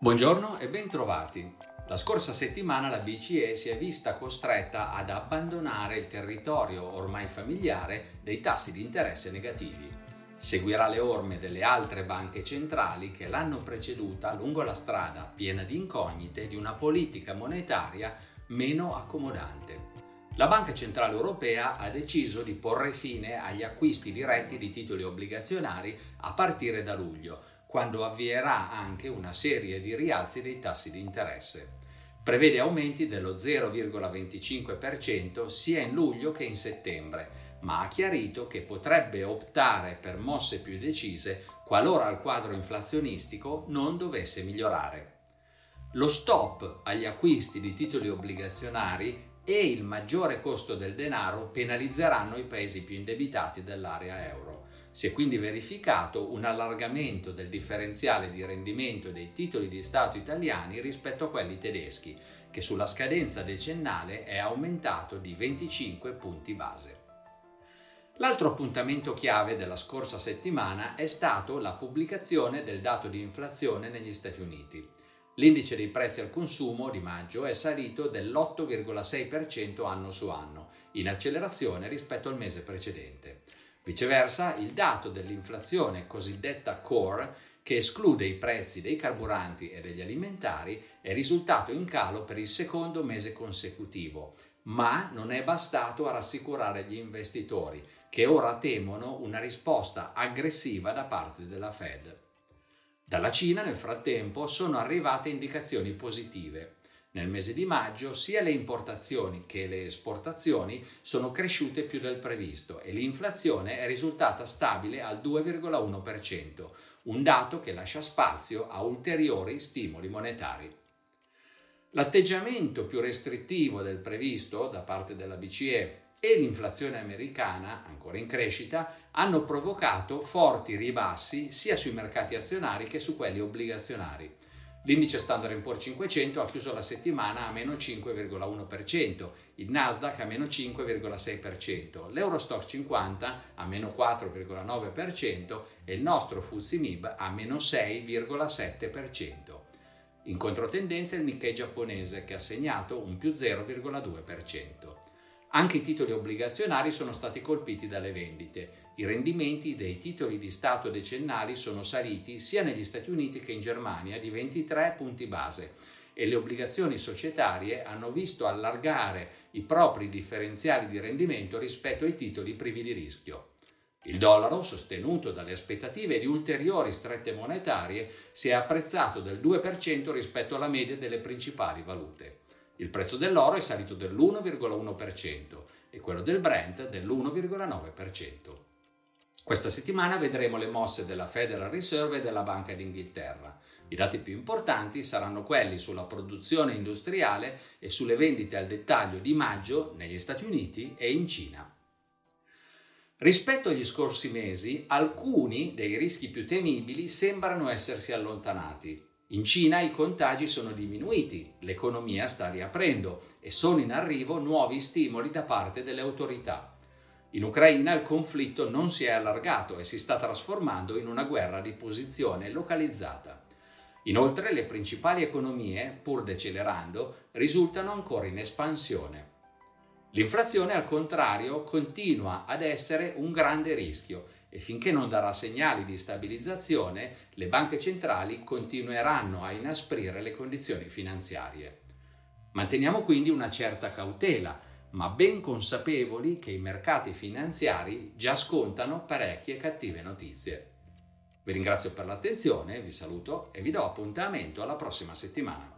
Buongiorno e bentrovati. La scorsa settimana la BCE si è vista costretta ad abbandonare il territorio ormai familiare dei tassi di interesse negativi. Seguirà le orme delle altre banche centrali che l'hanno preceduta lungo la strada piena di incognite di una politica monetaria meno accomodante. La Banca Centrale Europea ha deciso di porre fine agli acquisti diretti di titoli obbligazionari a partire da luglio, quando avvierà anche una serie di rialzi dei tassi di interesse. Prevede aumenti dello 0,25% sia in luglio che in settembre, ma ha chiarito che potrebbe optare per mosse più decise qualora il quadro inflazionistico non dovesse migliorare. Lo stop agli acquisti di titoli obbligazionari e il maggiore costo del denaro penalizzeranno i paesi più indebitati dell'area euro. Si è quindi verificato un allargamento del differenziale di rendimento dei titoli di Stato italiani rispetto a quelli tedeschi, che sulla scadenza decennale è aumentato di 25 punti base. L'altro appuntamento chiave della scorsa settimana è stato la pubblicazione del dato di inflazione negli Stati Uniti. L'indice dei prezzi al consumo di maggio è salito dell'8,6% anno su anno, in accelerazione rispetto al mese precedente. Viceversa, il dato dell'inflazione cosiddetta core, che esclude i prezzi dei carburanti e degli alimentari, è risultato in calo per il secondo mese consecutivo, ma non è bastato a rassicurare gli investitori, che ora temono una risposta aggressiva da parte della Fed. Dalla Cina, nel frattempo, sono arrivate indicazioni positive. Nel mese di maggio sia le importazioni che le esportazioni sono cresciute più del previsto e l'inflazione è risultata stabile al 2,1%, un dato che lascia spazio a ulteriori stimoli monetari. L'atteggiamento più restrittivo del previsto da parte della BCE e l'inflazione americana, ancora in crescita, hanno provocato forti ribassi sia sui mercati azionari che su quelli obbligazionari. L'indice Standard Poor's 500 ha chiuso la settimana a meno 5,1%, il Nasdaq a meno 5,6%, l'Eurostock 50 a meno 4,9% e il nostro FTSE MIB a meno 6,7%. In controtendenza il Nikkei giapponese che ha segnato un più 0,2%. Anche i titoli obbligazionari sono stati colpiti dalle vendite. I rendimenti dei titoli di Stato decennali sono saliti sia negli Stati Uniti che in Germania di 23 punti base e le obbligazioni societarie hanno visto allargare i propri differenziali di rendimento rispetto ai titoli privi di rischio. Il dollaro, sostenuto dalle aspettative di ulteriori strette monetarie, si è apprezzato del 2% rispetto alla media delle principali valute. Il prezzo dell'oro è salito dell'1,1% e quello del Brent dell'1,9%. Questa settimana vedremo le mosse della Federal Reserve e della Banca d'Inghilterra. I dati più importanti saranno quelli sulla produzione industriale e sulle vendite al dettaglio di maggio negli Stati Uniti e in Cina. Rispetto agli scorsi mesi, alcuni dei rischi più temibili sembrano essersi allontanati. In Cina i contagi sono diminuiti, l'economia sta riaprendo e sono in arrivo nuovi stimoli da parte delle autorità. In Ucraina il conflitto non si è allargato e si sta trasformando in una guerra di posizione localizzata. Inoltre le principali economie, pur decelerando, risultano ancora in espansione. L'inflazione, al contrario, continua ad essere un grande rischio e finché non darà segnali di stabilizzazione, le banche centrali continueranno a inasprire le condizioni finanziarie. Manteniamo quindi una certa cautela, ma ben consapevoli che i mercati finanziari già scontano parecchie cattive notizie. Vi ringrazio per l'attenzione, vi saluto e vi do appuntamento alla prossima settimana.